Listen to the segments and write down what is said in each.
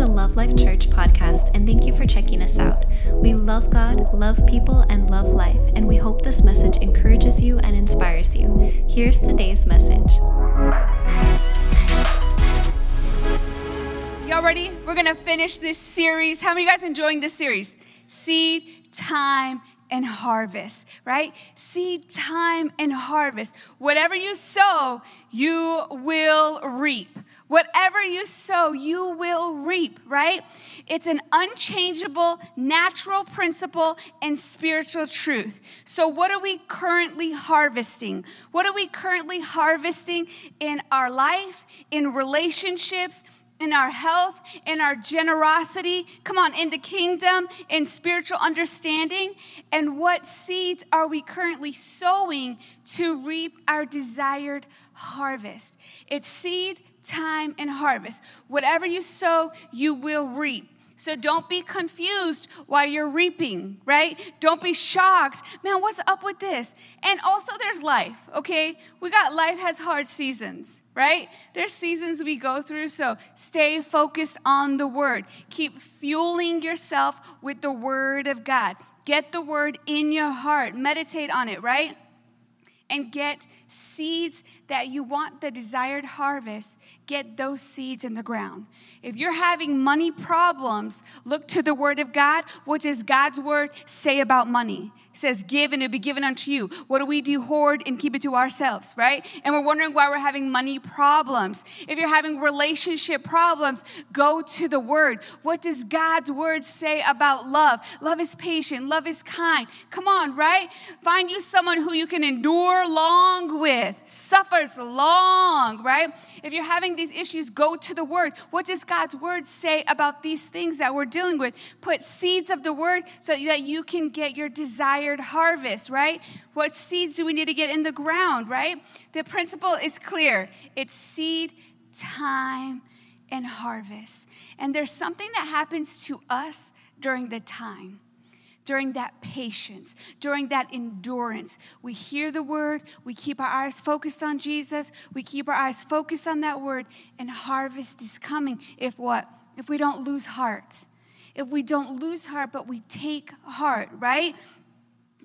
the Love Life Church podcast, and thank you for checking us out. We love God, love people, and love life, and we hope this message encourages you and inspires you. Here's today's message. Y'all ready? We're gonna finish this series. How many of you guys enjoying this series? Seed, time, and harvest, right? Seed time and harvest. Whatever you sow, you will reap. Whatever you sow, you will reap, right? It's an unchangeable natural principle and spiritual truth. So, what are we currently harvesting? What are we currently harvesting in our life, in relationships? in our health, in our generosity, come on, in the kingdom, in spiritual understanding? And what seeds are we currently sowing to reap our desired harvest? It's seed, time, and harvest. Whatever you sow, you will reap. So don't be confused while you're reaping, right? Don't be shocked. Man, what's up with this? And also, there's life, okay? We got life has hard seasons, right? There's seasons we go through, so stay focused on the word. Keep fueling yourself with the word of God. Get the word in your heart, meditate on it, right? And get seeds that you want the desired harvest get those seeds in the ground. If you're having money problems, look to the word of God. What does God's word say about money? It says, Give and it'll be given unto you. What do we do? Hoard and keep it to ourselves, right? And we're wondering why we're having money problems. If you're having relationship problems, go to the word. What does God's word say about love? Love is patient, love is kind. Come on, right? Find you someone who you can endure long with, suffers long, right? If you're having these issues, go to the Word. What does God's Word say about these things that we're dealing with? Put seeds of the Word so that you can get your desired harvest, right? What seeds do we need to get in the ground, right? The principle is clear it's seed, time, and harvest. And there's something that happens to us during the time during that patience, during that endurance. We hear the word, we keep our eyes focused on Jesus, we keep our eyes focused on that word, and harvest is coming. If what? If we don't lose heart. If we don't lose heart, but we take heart, right?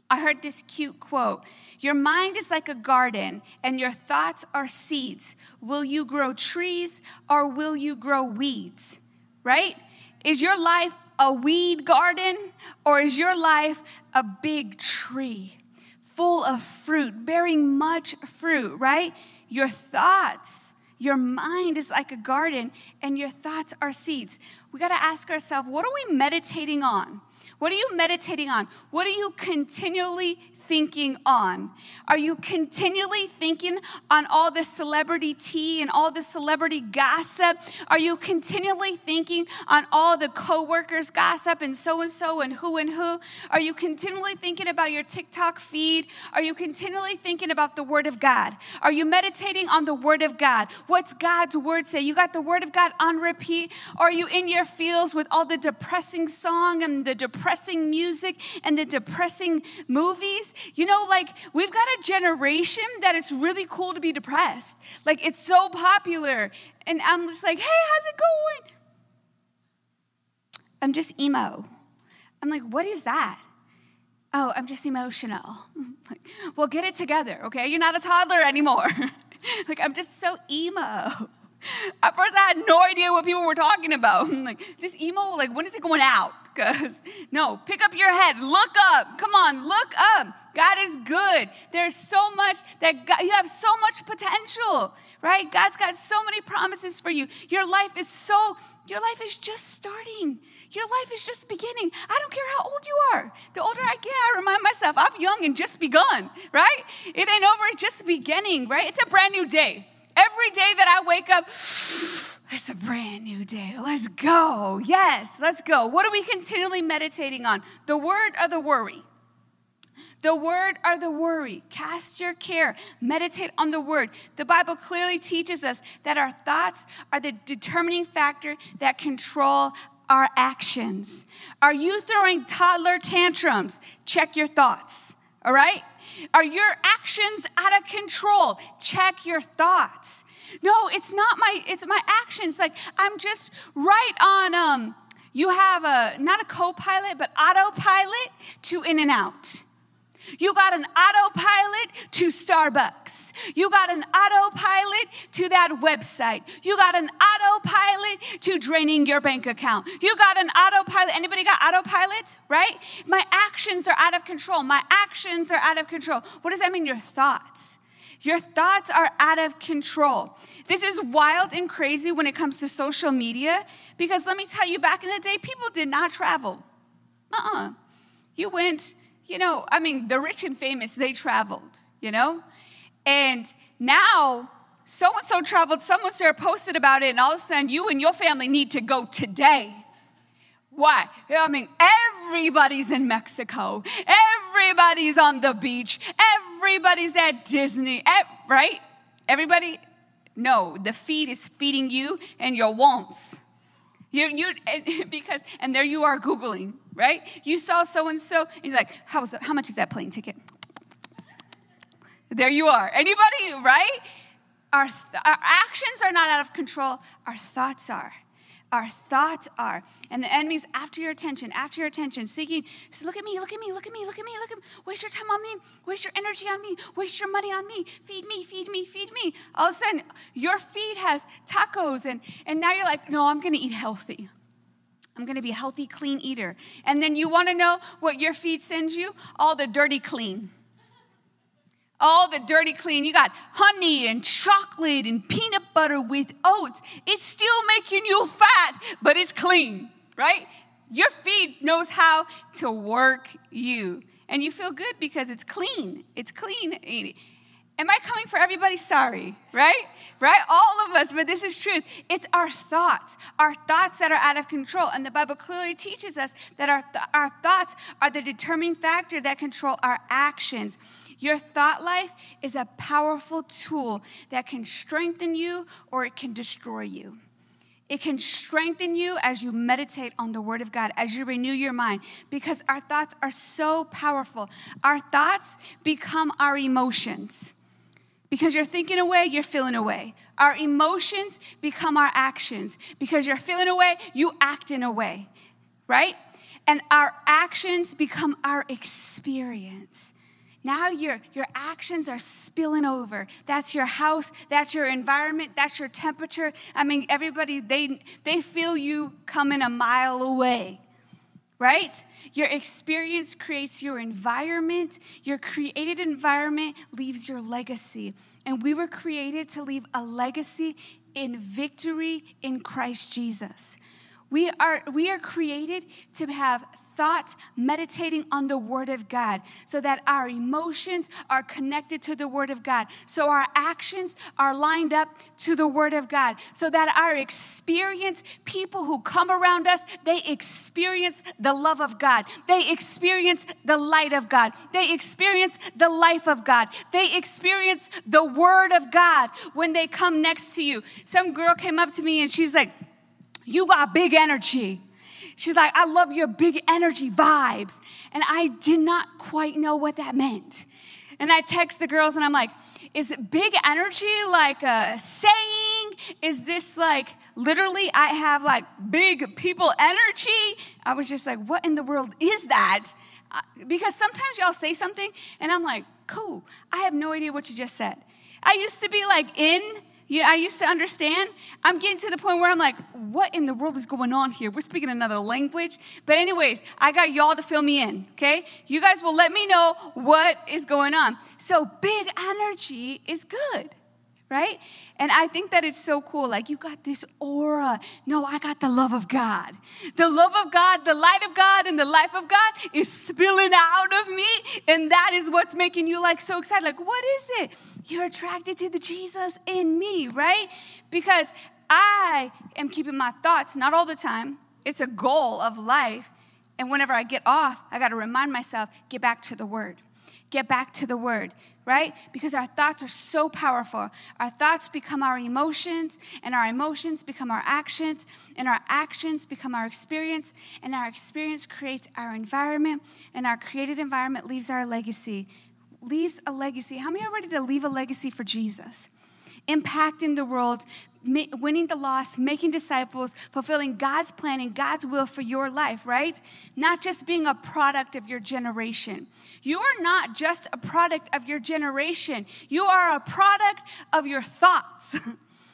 I heard this cute quote Your mind is like a garden, and your thoughts are seeds. Will you grow trees or will you grow weeds? Right? Is your life a weed garden or is your life a big tree full of fruit, bearing much fruit, right? Your thoughts, your mind is like a garden and your thoughts are seeds. We got to ask ourselves, what are we meditating on? What are you meditating on? What are you continually thinking on? Are you continually thinking on all the celebrity tea and all the celebrity gossip? Are you continually thinking on all the coworkers gossip and so and so and who and who? Are you continually thinking about your TikTok feed? Are you continually thinking about the word of God? Are you meditating on the word of God? What's God's word say? You got the word of God on repeat? Are you in your fields with all the depressing song and the depressing music and the depressing movies? You know, like we've got a generation that it's really cool to be depressed. Like it's so popular. And I'm just like, hey, how's it going? I'm just emo. I'm like, what is that? Oh, I'm just emotional. well, get it together, okay? You're not a toddler anymore. like, I'm just so emo. At first, I had no idea what people were talking about. I'm like, this emo, like, when is it going out? Because, no, pick up your head, look up. Come on, look up. God is good. There's so much that God, you have so much potential, right? God's got so many promises for you. Your life is so, your life is just starting. Your life is just beginning. I don't care how old you are. The older I get, I remind myself, I'm young and just begun, right? It ain't over, it's just beginning, right? It's a brand new day. Every day that I wake up, it's a brand new day. Let's go. Yes, let's go. What are we continually meditating on? The word or the worry? The word or the worry. Cast your care. Meditate on the word. The Bible clearly teaches us that our thoughts are the determining factor that control our actions. Are you throwing toddler tantrums? Check your thoughts All right? Are your actions out of control? Check your thoughts. No, it's not my it's my actions. Like I'm just right on um you have a not a co-pilot but autopilot to in and out. You got an autopilot to Starbucks. You got an autopilot to that website. You got an autopilot to draining your bank account. You got an autopilot. Anybody got autopilot? Right? My actions are out of control. My actions are out of control. What does that mean? Your thoughts. Your thoughts are out of control. This is wild and crazy when it comes to social media because let me tell you, back in the day, people did not travel. Uh uh-uh. uh You went you know, I mean, the rich and famous, they traveled, you know? And now, so and so traveled, someone started posted about it, and all of a sudden, you and your family need to go today. Why? I mean, everybody's in Mexico, everybody's on the beach, everybody's at Disney, right? Everybody, no, the feed is feeding you and your wants. You, you, because, and there you are Googling, right? You saw so and so, and you're like, how, was how much is that plane ticket? There you are. Anybody, right? Our, th- our actions are not out of control, our thoughts are. Our thoughts are. And the enemy's after your attention, after your attention, seeking, look at me, look at me, look at me, look at me, look at me. Waste your time on me, waste your energy on me, waste your money on me, feed me, feed me, feed me. All of a sudden, your feed has tacos, and, and now you're like, no, I'm gonna eat healthy. I'm going to be a healthy, clean eater. And then you want to know what your feed sends you? All the dirty clean. All the dirty clean. You got honey and chocolate and peanut butter with oats. It's still making you fat, but it's clean, right? Your feed knows how to work you. And you feel good because it's clean. It's clean. Am I coming for everybody? Sorry, right? Right? All of us, but this is truth. It's our thoughts, our thoughts that are out of control. And the Bible clearly teaches us that our, th- our thoughts are the determining factor that control our actions. Your thought life is a powerful tool that can strengthen you or it can destroy you. It can strengthen you as you meditate on the Word of God, as you renew your mind, because our thoughts are so powerful. Our thoughts become our emotions. Because you're thinking away, you're feeling away. Our emotions become our actions. Because you're feeling away, you act in a way, right? And our actions become our experience. Now your, your actions are spilling over. That's your house, that's your environment, that's your temperature. I mean, everybody, they, they feel you coming a mile away right? Your experience creates your environment. Your created environment leaves your legacy. And we were created to leave a legacy in victory in Christ Jesus. We are, we are created to have thoughts meditating on the Word of God so that our emotions are connected to the Word of God, so our actions are lined up to the Word of God, so that our experience, people who come around us, they experience the love of God, they experience the light of God, they experience the life of God, they experience the Word of God when they come next to you. Some girl came up to me and she's like, You got big energy. She's like, I love your big energy vibes. And I did not quite know what that meant. And I text the girls and I'm like, is big energy like a saying? Is this like literally I have like big people energy? I was just like, what in the world is that? Uh, because sometimes y'all say something and I'm like, cool, I have no idea what you just said. I used to be like in know, I used to understand. I'm getting to the point where I'm like, what in the world is going on here? We're speaking another language. But, anyways, I got y'all to fill me in, okay? You guys will let me know what is going on. So, big energy is good, right? And I think that it's so cool. Like, you got this aura. No, I got the love of God. The love of God, the light of God, and the life of God is spilling out of me. And that is what's making you like so excited. Like, what is it? You're attracted to the Jesus in me, right? Because I am keeping my thoughts, not all the time, it's a goal of life. And whenever I get off, I got to remind myself, get back to the word get back to the word, right? Because our thoughts are so powerful. Our thoughts become our emotions, and our emotions become our actions, and our actions become our experience, and our experience creates our environment, and our created environment leaves our legacy. Leaves a legacy. How many are ready to leave a legacy for Jesus? Impacting the world, winning the lost, making disciples, fulfilling God's plan and God's will for your life, right? Not just being a product of your generation. You are not just a product of your generation, you are a product of your thoughts.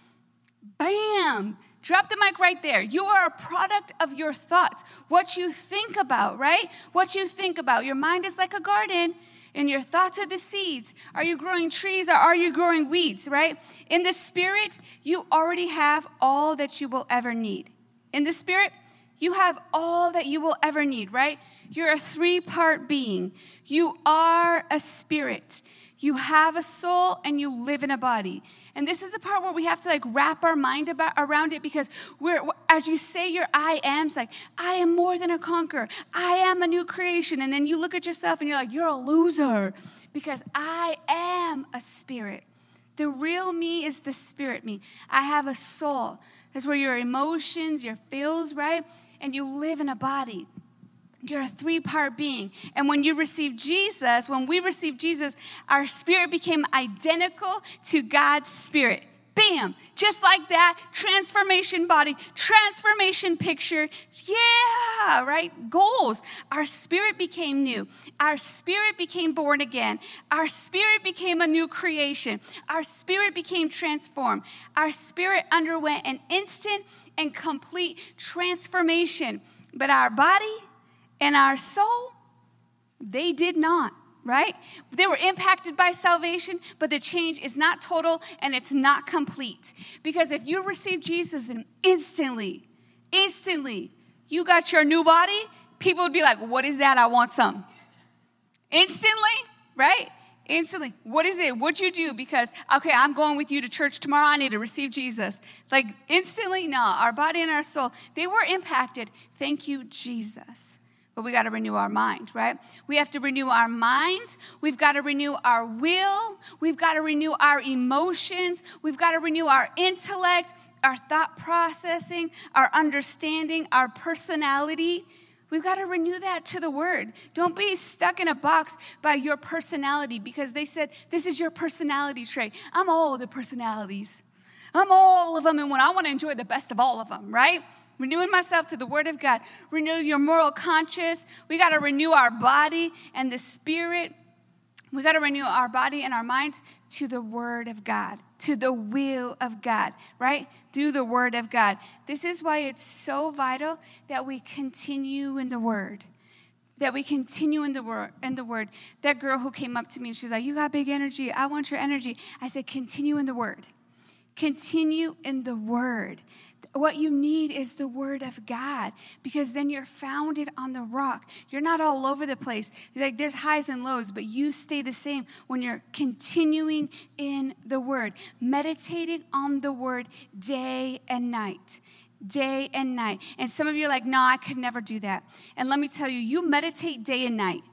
Bam! Drop the mic right there. You are a product of your thoughts. What you think about, right? What you think about. Your mind is like a garden and your thoughts are the seeds. Are you growing trees or are you growing weeds, right? In the spirit, you already have all that you will ever need. In the spirit, you have all that you will ever need, right? You're a three part being. You are a spirit. You have a soul and you live in a body. And this is the part where we have to like wrap our mind about around it because we're as you say your I am's like, I am more than a conqueror. I am a new creation. And then you look at yourself and you're like, you're a loser because I am a spirit. The real me is the spirit me. I have a soul. That's where your emotions, your feels, right? And you live in a body. You're a three part being. And when you receive Jesus, when we receive Jesus, our spirit became identical to God's spirit. Bam! Just like that, transformation body, transformation picture. Yeah, right? Goals. Our spirit became new. Our spirit became born again. Our spirit became a new creation. Our spirit became transformed. Our spirit underwent an instant and complete transformation. But our body, and our soul, they did not, right? They were impacted by salvation, but the change is not total and it's not complete. Because if you receive Jesus and instantly, instantly, you got your new body, people would be like, What is that? I want some. Instantly, right? Instantly. What is it? What'd you do? Because, okay, I'm going with you to church tomorrow. I need to receive Jesus. Like, instantly, no. Our body and our soul, they were impacted. Thank you, Jesus but we got to renew our mind, right? We have to renew our minds. We've got to renew our will. We've got to renew our emotions. We've got to renew our intellect, our thought processing, our understanding, our personality. We've got to renew that to the word. Don't be stuck in a box by your personality because they said, This is your personality trait. I'm all the personalities. I'm all of them, and when I want to enjoy the best of all of them, right? Renewing myself to the Word of God. Renew your moral conscience. We got to renew our body and the spirit. We got to renew our body and our minds to the Word of God, to the will of God, right? Through the Word of God. This is why it's so vital that we continue in the Word. That we continue in the word. In the word. That girl who came up to me and she's like, "You got big energy. I want your energy." I said, "Continue in the word. Continue in the word." What you need is the word of God because then you're founded on the rock. You're not all over the place. Like there's highs and lows, but you stay the same when you're continuing in the word, meditating on the word day and night day and night. And some of you are like, no, I could never do that. And let me tell you, you meditate day and night.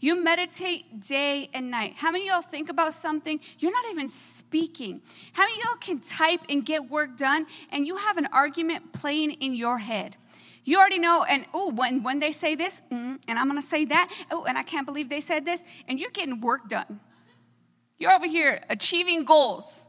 You meditate day and night. How many of y'all think about something? You're not even speaking. How many of y'all can type and get work done and you have an argument playing in your head? You already know, and oh, when, when they say this, mm, and I'm gonna say that, oh, and I can't believe they said this, and you're getting work done. You're over here achieving goals.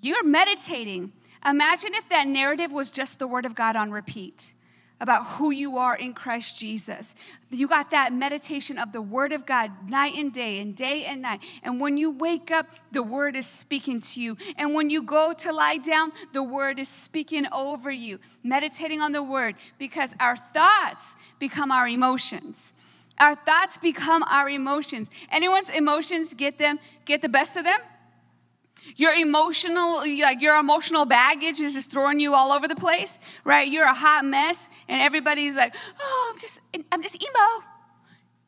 You're meditating. Imagine if that narrative was just the Word of God on repeat about who you are in Christ Jesus. You got that meditation of the Word of God night and day and day and night. And when you wake up, the Word is speaking to you. And when you go to lie down, the Word is speaking over you. Meditating on the Word because our thoughts become our emotions. Our thoughts become our emotions. Anyone's emotions get them get the best of them? Your emotional, like your emotional baggage is just throwing you all over the place, right? You're a hot mess, and everybody's like, "Oh, I'm just, I'm just emo,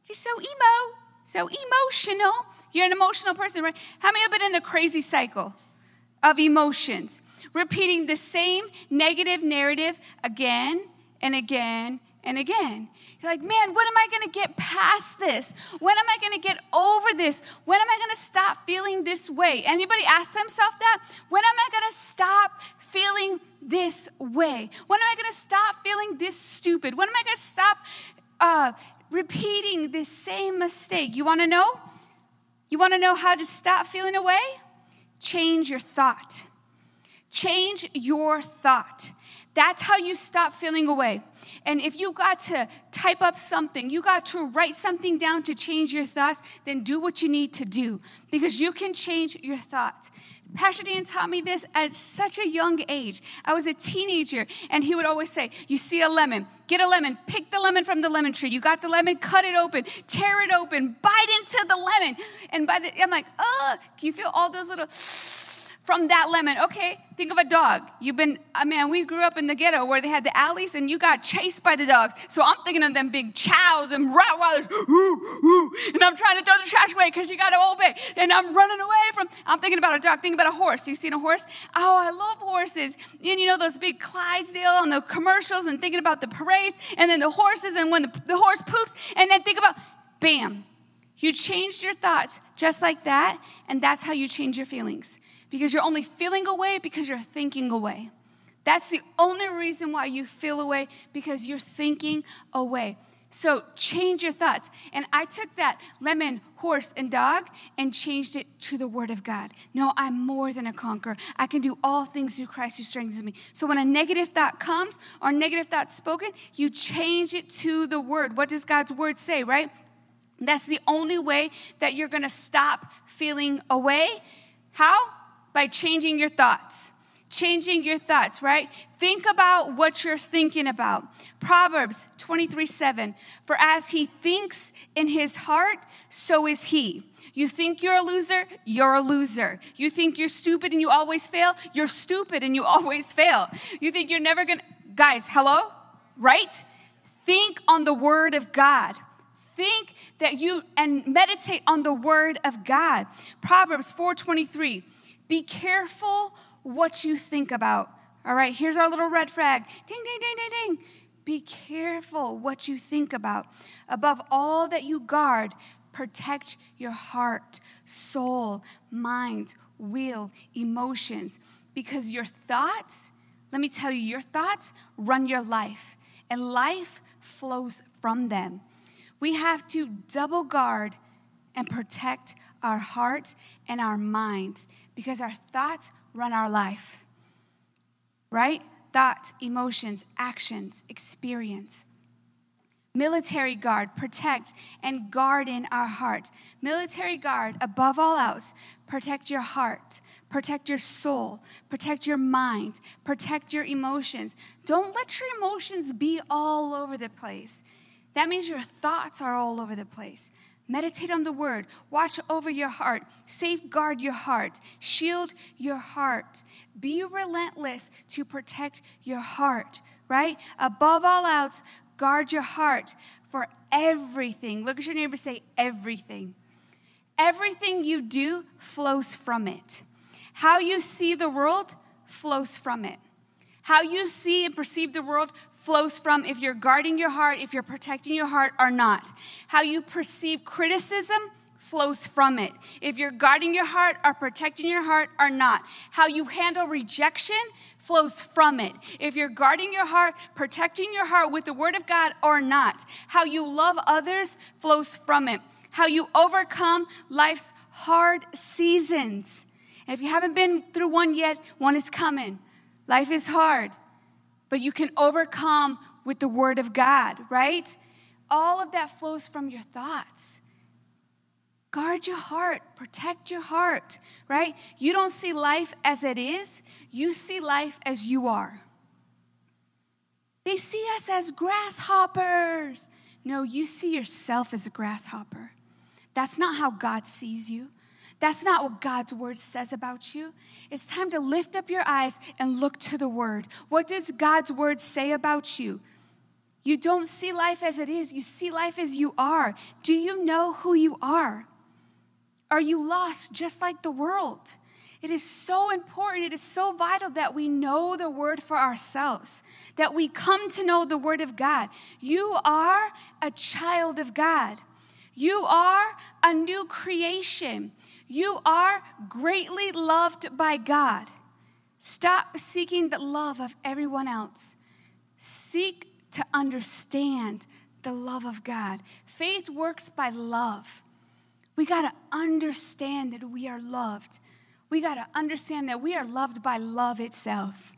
just so emo, so emotional." You're an emotional person, right? How many have been in the crazy cycle of emotions, repeating the same negative narrative again and again and again. You're like, man, when am I gonna get past this? When am I gonna get over this? When am I gonna stop feeling this way? Anybody ask themselves that? When am I gonna stop feeling this way? When am I gonna stop feeling this stupid? When am I gonna stop uh, repeating this same mistake? You wanna know? You wanna know how to stop feeling away? Change your thought. Change your thought. That's how you stop feeling away. And if you got to type up something, you got to write something down to change your thoughts, then do what you need to do because you can change your thoughts. Pastor Dan taught me this at such a young age. I was a teenager, and he would always say, You see a lemon, get a lemon, pick the lemon from the lemon tree. You got the lemon, cut it open, tear it open, bite into the lemon. And by the, I'm like, Ugh, can you feel all those little from that lemon. Okay, think of a dog. You've been, uh, I mean, we grew up in the ghetto where they had the alleys and you got chased by the dogs. So I'm thinking of them big chows and Rottweilers, and I'm trying to throw the trash away because you got to obey. And I'm running away from, I'm thinking about a dog, thinking about a horse. You seen a horse? Oh, I love horses. And you know those big Clydesdale on the commercials and thinking about the parades and then the horses and when the, the horse poops and then think about, bam. You changed your thoughts just like that, and that's how you change your feelings because you're only feeling away because you're thinking away. That's the only reason why you feel away because you're thinking away. So change your thoughts. And I took that lemon, horse, and dog and changed it to the word of God. No, I'm more than a conqueror. I can do all things through Christ who strengthens me. So when a negative thought comes or negative thought spoken, you change it to the word. What does God's word say, right? That's the only way that you're gonna stop feeling away. How? By changing your thoughts. Changing your thoughts, right? Think about what you're thinking about. Proverbs 23 7. For as he thinks in his heart, so is he. You think you're a loser, you're a loser. You think you're stupid and you always fail, you're stupid and you always fail. You think you're never gonna, guys, hello? Right? Think on the word of God think that you and meditate on the word of God. Proverbs 4:23 be careful what you think about. All right, here's our little red flag. Ding, ding, ding, ding, ding. Be careful what you think about. Above all that you guard, protect your heart, soul, mind, will, emotions. Because your thoughts, let me tell you, your thoughts run your life, and life flows from them. We have to double guard and protect our heart and our mind because our thoughts run our life, right? Thoughts, emotions, actions, experience. Military guard, protect and guard in our heart. Military guard, above all else, protect your heart, protect your soul, protect your mind, protect your emotions. Don't let your emotions be all over the place. That means your thoughts are all over the place. Meditate on the word. Watch over your heart. Safeguard your heart. Shield your heart. Be relentless to protect your heart, right? Above all else, guard your heart for everything. Look at your neighbor, say everything. Everything you do flows from it. How you see the world flows from it. How you see and perceive the world flows from if you're guarding your heart, if you're protecting your heart or not. How you perceive criticism flows from it. If you're guarding your heart or protecting your heart or not. How you handle rejection flows from it. If you're guarding your heart, protecting your heart with the word of God or not. How you love others flows from it. How you overcome life's hard seasons. And if you haven't been through one yet, one is coming. Life is hard, but you can overcome with the Word of God, right? All of that flows from your thoughts. Guard your heart, protect your heart, right? You don't see life as it is, you see life as you are. They see us as grasshoppers. No, you see yourself as a grasshopper. That's not how God sees you. That's not what God's word says about you. It's time to lift up your eyes and look to the word. What does God's word say about you? You don't see life as it is, you see life as you are. Do you know who you are? Are you lost just like the world? It is so important, it is so vital that we know the word for ourselves, that we come to know the word of God. You are a child of God. You are a new creation. You are greatly loved by God. Stop seeking the love of everyone else. Seek to understand the love of God. Faith works by love. We got to understand that we are loved. We got to understand that we are loved by love itself.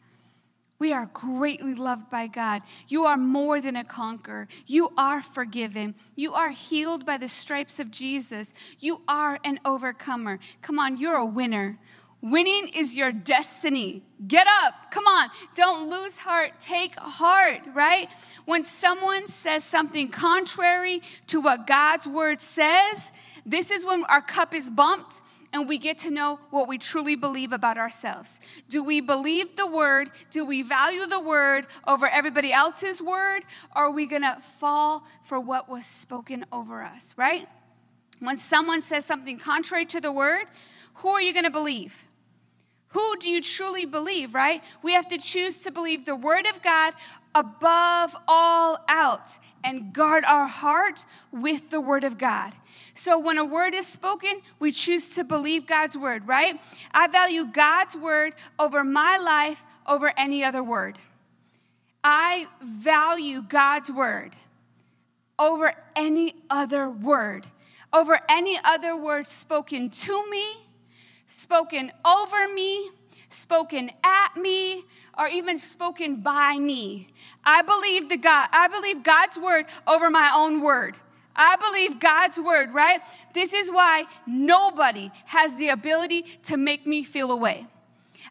We are greatly loved by God. You are more than a conqueror. You are forgiven. You are healed by the stripes of Jesus. You are an overcomer. Come on, you're a winner. Winning is your destiny. Get up. Come on. Don't lose heart. Take heart, right? When someone says something contrary to what God's word says, this is when our cup is bumped and we get to know what we truly believe about ourselves. Do we believe the word? Do we value the word over everybody else's word? Or are we going to fall for what was spoken over us, right? When someone says something contrary to the word, who are you going to believe? Who do you truly believe, right? We have to choose to believe the Word of God above all else and guard our heart with the Word of God. So when a word is spoken, we choose to believe God's Word, right? I value God's Word over my life, over any other word. I value God's Word over any other word, over any other word spoken to me spoken over me, spoken at me, or even spoken by me. I believe the God, I believe God's word over my own word. I believe God's word, right? This is why nobody has the ability to make me feel away.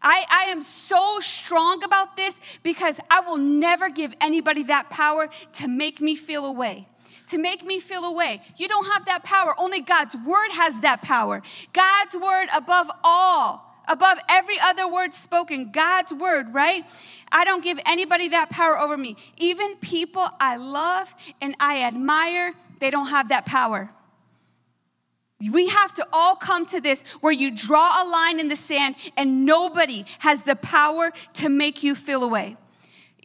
I, I am so strong about this because I will never give anybody that power to make me feel away to make me feel away. You don't have that power. Only God's word has that power. God's word above all above every other word spoken, God's word, right? I don't give anybody that power over me. Even people I love and I admire, they don't have that power. We have to all come to this where you draw a line in the sand and nobody has the power to make you feel away.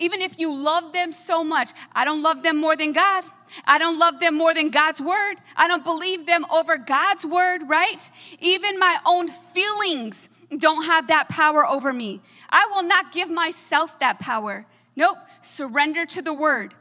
Even if you love them so much, I don't love them more than God. I don't love them more than God's word. I don't believe them over God's word, right? Even my own feelings don't have that power over me. I will not give myself that power. Nope. Surrender to the word.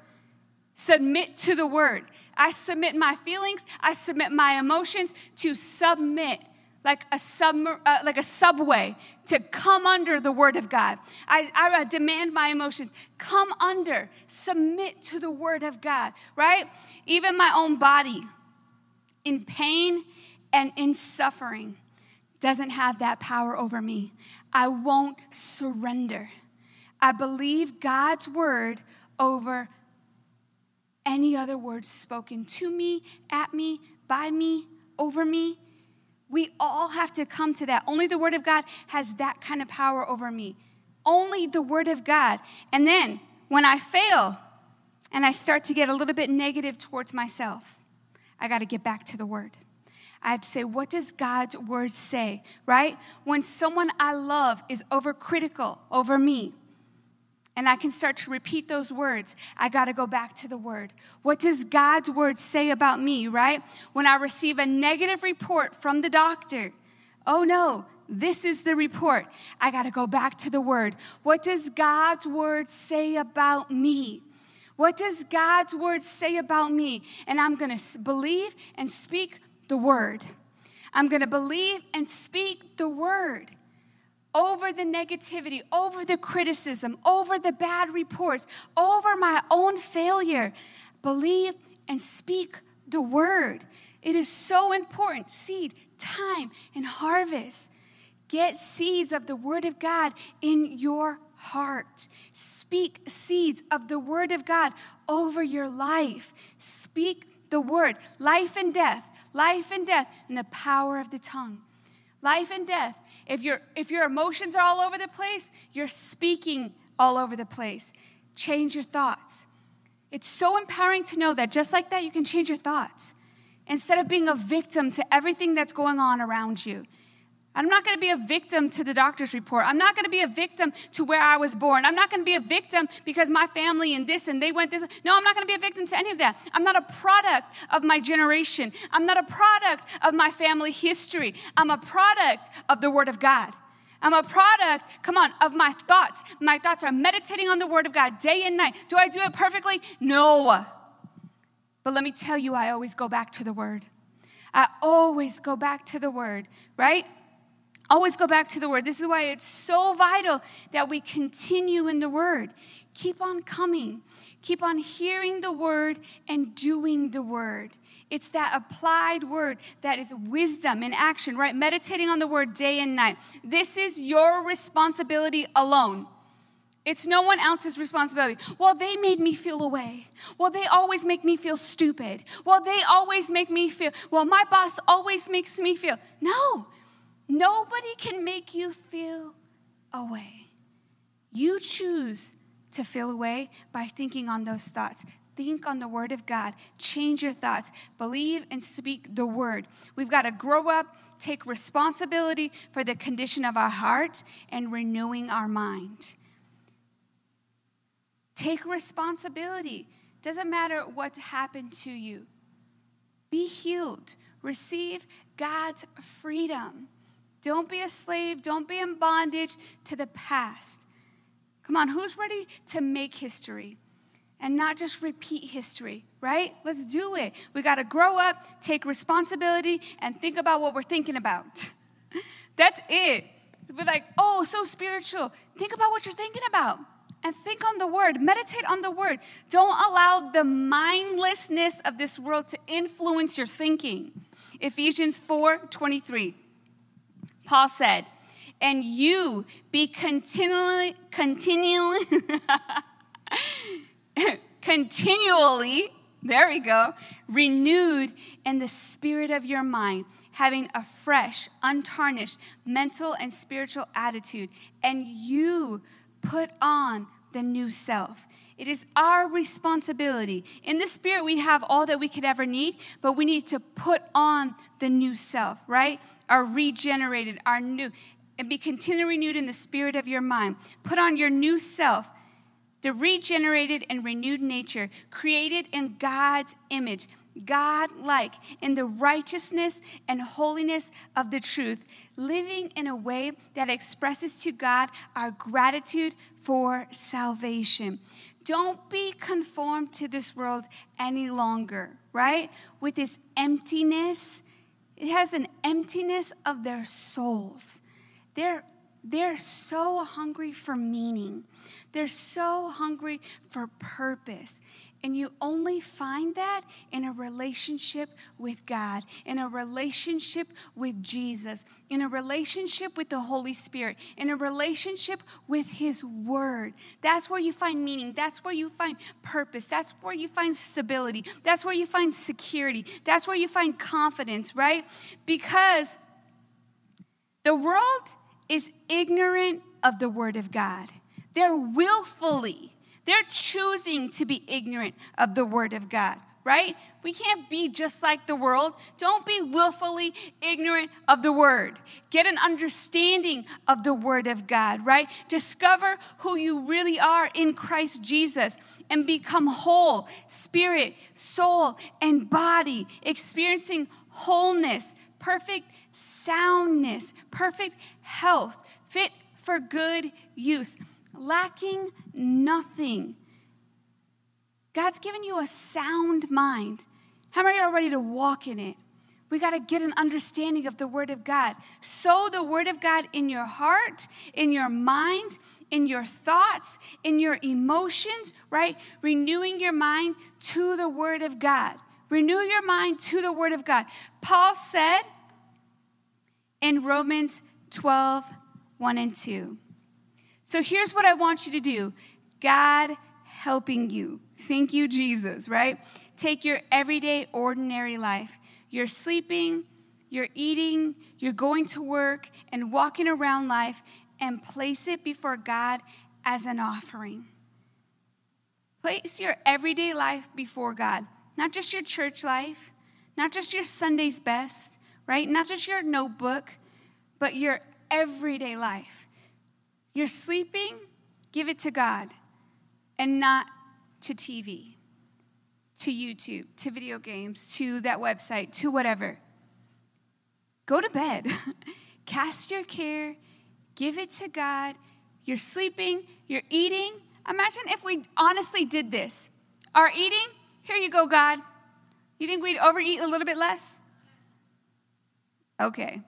Submit to the word. I submit my feelings, I submit my emotions to submit like a, sub, uh, like a subway to come under the word of God. I, I demand my emotions. Come under, submit to the word of God, right? Even my own body in pain and in suffering doesn't have that power over me. I won't surrender. I believe God's word over any other words spoken to me, at me, by me, over me we all have to come to that. Only the Word of God has that kind of power over me. Only the Word of God. And then when I fail and I start to get a little bit negative towards myself, I got to get back to the Word. I have to say, what does God's Word say, right? When someone I love is overcritical over me, and I can start to repeat those words, I got to go back to the word. What does God's word say about me, right? When I receive a negative report from the doctor, oh no, this is the report. I got to go back to the word. What does God's word say about me? What does God's word say about me? And I'm going to believe and speak the word. I'm going to believe and speak the word over the negativity, over the criticism, over the bad reports, over my own failure. Believe and speak the word. It is so important. Seed, time, and harvest. Get seeds of the word of God in your heart. Speak seeds of the word of God over your life. Speak the word. Life and death, life and death, and the power of the tongue. Life and death. If, your if your emotions are all over the place, you're speaking all over the place. Change your thoughts. It's so empowering to know that just like that, you can change your thoughts. Instead of being a victim to everything that's going on around you, I'm not going to be a victim to the doctor's report. I'm not going to be a victim to where I was born. I'm not going to be a victim because my family and this and they went this. No, I'm not going to be a victim to any of that. I'm not a product of my generation. I'm not a product of my family history. I'm a product of the Word of God. I'm a product, come on, of my thoughts. My thoughts are meditating on the Word of God day and night. Do I do it perfectly? No. But let me tell you, I always go back to the Word. I always go back to the Word, right? Always go back to the Word. This is why it's so vital that we continue in the Word. Keep on coming. Keep on hearing the Word and doing the Word. It's that applied word that is wisdom in action, right? Meditating on the word day and night. This is your responsibility alone. It's no one else's responsibility. Well, they made me feel away. Well, they always make me feel stupid. Well, they always make me feel, well, my boss always makes me feel. No, nobody can make you feel away. You choose to feel away by thinking on those thoughts. Think on the word of God. Change your thoughts. Believe and speak the word. We've got to grow up, take responsibility for the condition of our heart, and renewing our mind. Take responsibility. Doesn't matter what's happened to you. Be healed. Receive God's freedom. Don't be a slave. Don't be in bondage to the past. Come on, who's ready to make history and not just repeat history, right? Let's do it. We got to grow up, take responsibility, and think about what we're thinking about. That's it. We're like, oh, so spiritual. Think about what you're thinking about and think on the word, meditate on the word. Don't allow the mindlessness of this world to influence your thinking. Ephesians 4 23. Paul said, and you be continually, continually, continually, there we go, renewed in the spirit of your mind, having a fresh, untarnished mental and spiritual attitude, and you put on the new self. It is our responsibility. In the spirit, we have all that we could ever need, but we need to put on the new self, right? Our regenerated, our new, and be continually renewed in the spirit of your mind. Put on your new self, the regenerated and renewed nature, created in God's image. God like, in the righteousness and holiness of the truth, living in a way that expresses to God our gratitude for salvation. Don't be conformed to this world any longer, right? With this emptiness, it has an emptiness of their souls. They're they're so hungry for meaning. They're so hungry for purpose. And you only find that in a relationship with God, in a relationship with Jesus, in a relationship with the Holy Spirit, in a relationship with His Word. That's where you find meaning. That's where you find purpose. That's where you find stability. That's where you find security. That's where you find confidence, right? Because the world is ignorant of the Word of God, they're willfully they're choosing to be ignorant of the Word of God, right? We can't be just like the world. Don't be willfully ignorant of the Word. Get an understanding of the Word of God, right? Discover who you really are in Christ Jesus and become whole, spirit, soul, and body, experiencing wholeness, perfect soundness, perfect health, fit for good use lacking nothing. God's given you a sound mind. How many are ready to walk in it? We got to get an understanding of the Word of God. Sow the Word of God in your heart, in your mind, in your thoughts, in your emotions, right? Renewing your mind to the Word of God. Renew your mind to the Word of God. Paul said in Romans 12, 1 and 2. So here's what I want you to do God helping you. Thank you, Jesus, right? Take your everyday, ordinary life. You're sleeping, you're eating, you're going to work, and walking around life, and place it before God as an offering. Place your everyday life before God, not just your church life, not just your Sunday's best, right? Not just your notebook, but your everyday life. You're sleeping, give it to God and not to TV, to YouTube, to video games, to that website, to whatever. Go to bed. Cast your care, give it to God. You're sleeping, you're eating. Imagine if we honestly did this. Our eating, here you go, God. You think we'd overeat a little bit less? Okay.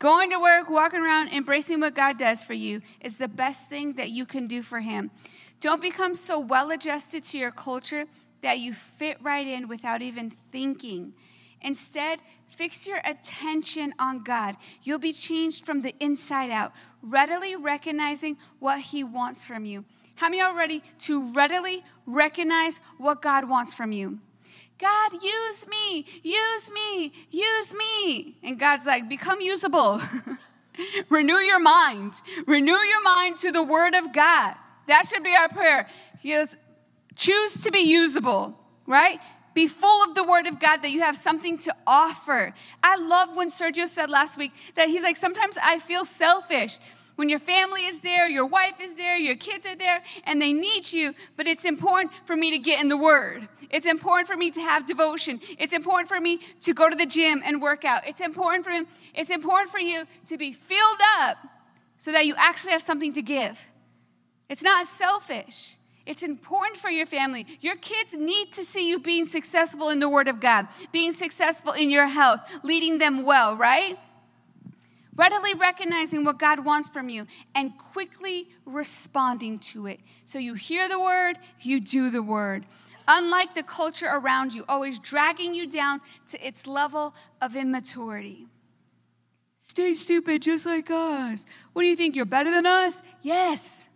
Going to work, walking around, embracing what God does for you is the best thing that you can do for Him. Don't become so well adjusted to your culture that you fit right in without even thinking. Instead, fix your attention on God. You'll be changed from the inside out, readily recognizing what He wants from you. How many are ready to readily recognize what God wants from you? God, use me, use me, use me. And God's like, become usable. Renew your mind. Renew your mind to the word of God. That should be our prayer. He goes, choose to be usable, right? Be full of the word of God that you have something to offer. I love when Sergio said last week that he's like, sometimes I feel selfish when your family is there, your wife is there, your kids are there, and they need you, but it's important for me to get in the Word. It's important for me to have devotion. It's important for me to go to the gym and work out. It's important for it's important for you to be filled up so that you actually have something to give. It's not selfish. It's important for your family. Your kids need to see you being successful in the Word of God, being successful in your health, leading them well, right? Readily recognizing what God wants from you and quickly responding to it. So you hear the word, you do the word. Unlike the culture around you, always dragging you down to its level of immaturity. Stay stupid just like us. What do you think? You're better than us? Yes.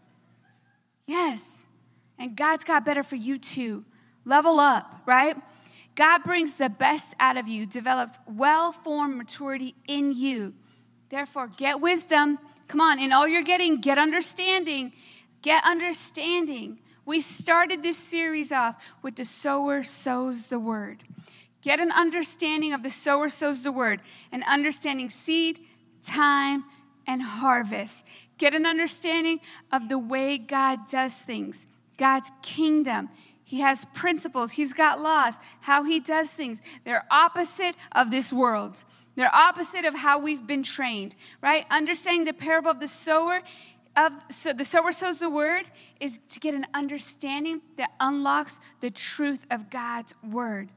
Yes. And God's got better for you too. Level up, right? God brings the best out of you, develops well formed maturity in you. Therefore, get wisdom. Come on, in all you're getting, get understanding. Get understanding. We started this series off with the sower sows the word. Get an understanding of the sower sows the word, and understanding seed, time, and harvest. Get an understanding of the way God does things, God's kingdom. He has principles, He's got laws, how He does things. They're opposite of this world. They're opposite of how we've been trained, right? Understanding the parable of the sower of so the sower sows the word is to get an understanding that unlocks the truth of God's word.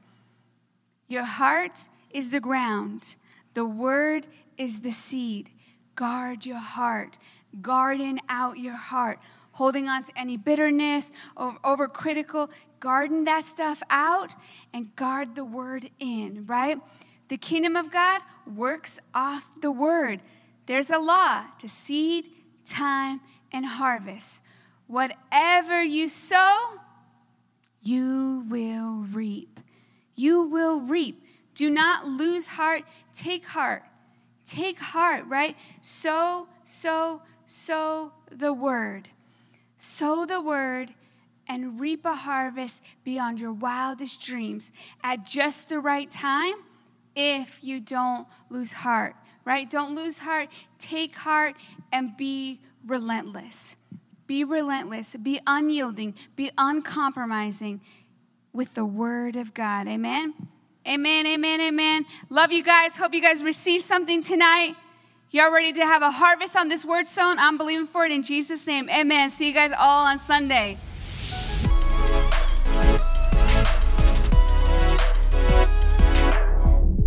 Your heart is the ground. The word is the seed. Guard your heart. Garden out your heart. Holding on to any bitterness or over critical, garden that stuff out and guard the word in, right? The kingdom of God works off the word. There's a law to seed, time, and harvest. Whatever you sow, you will reap. You will reap. Do not lose heart. Take heart. Take heart, right? Sow, sow, sow the word. Sow the word and reap a harvest beyond your wildest dreams at just the right time if you don't lose heart, right? Don't lose heart. Take heart and be relentless. Be relentless. Be unyielding. Be uncompromising with the word of God. Amen. Amen. Amen. Amen. Love you guys. Hope you guys receive something tonight. Y'all ready to have a harvest on this word sown? I'm believing for it in Jesus' name. Amen. See you guys all on Sunday.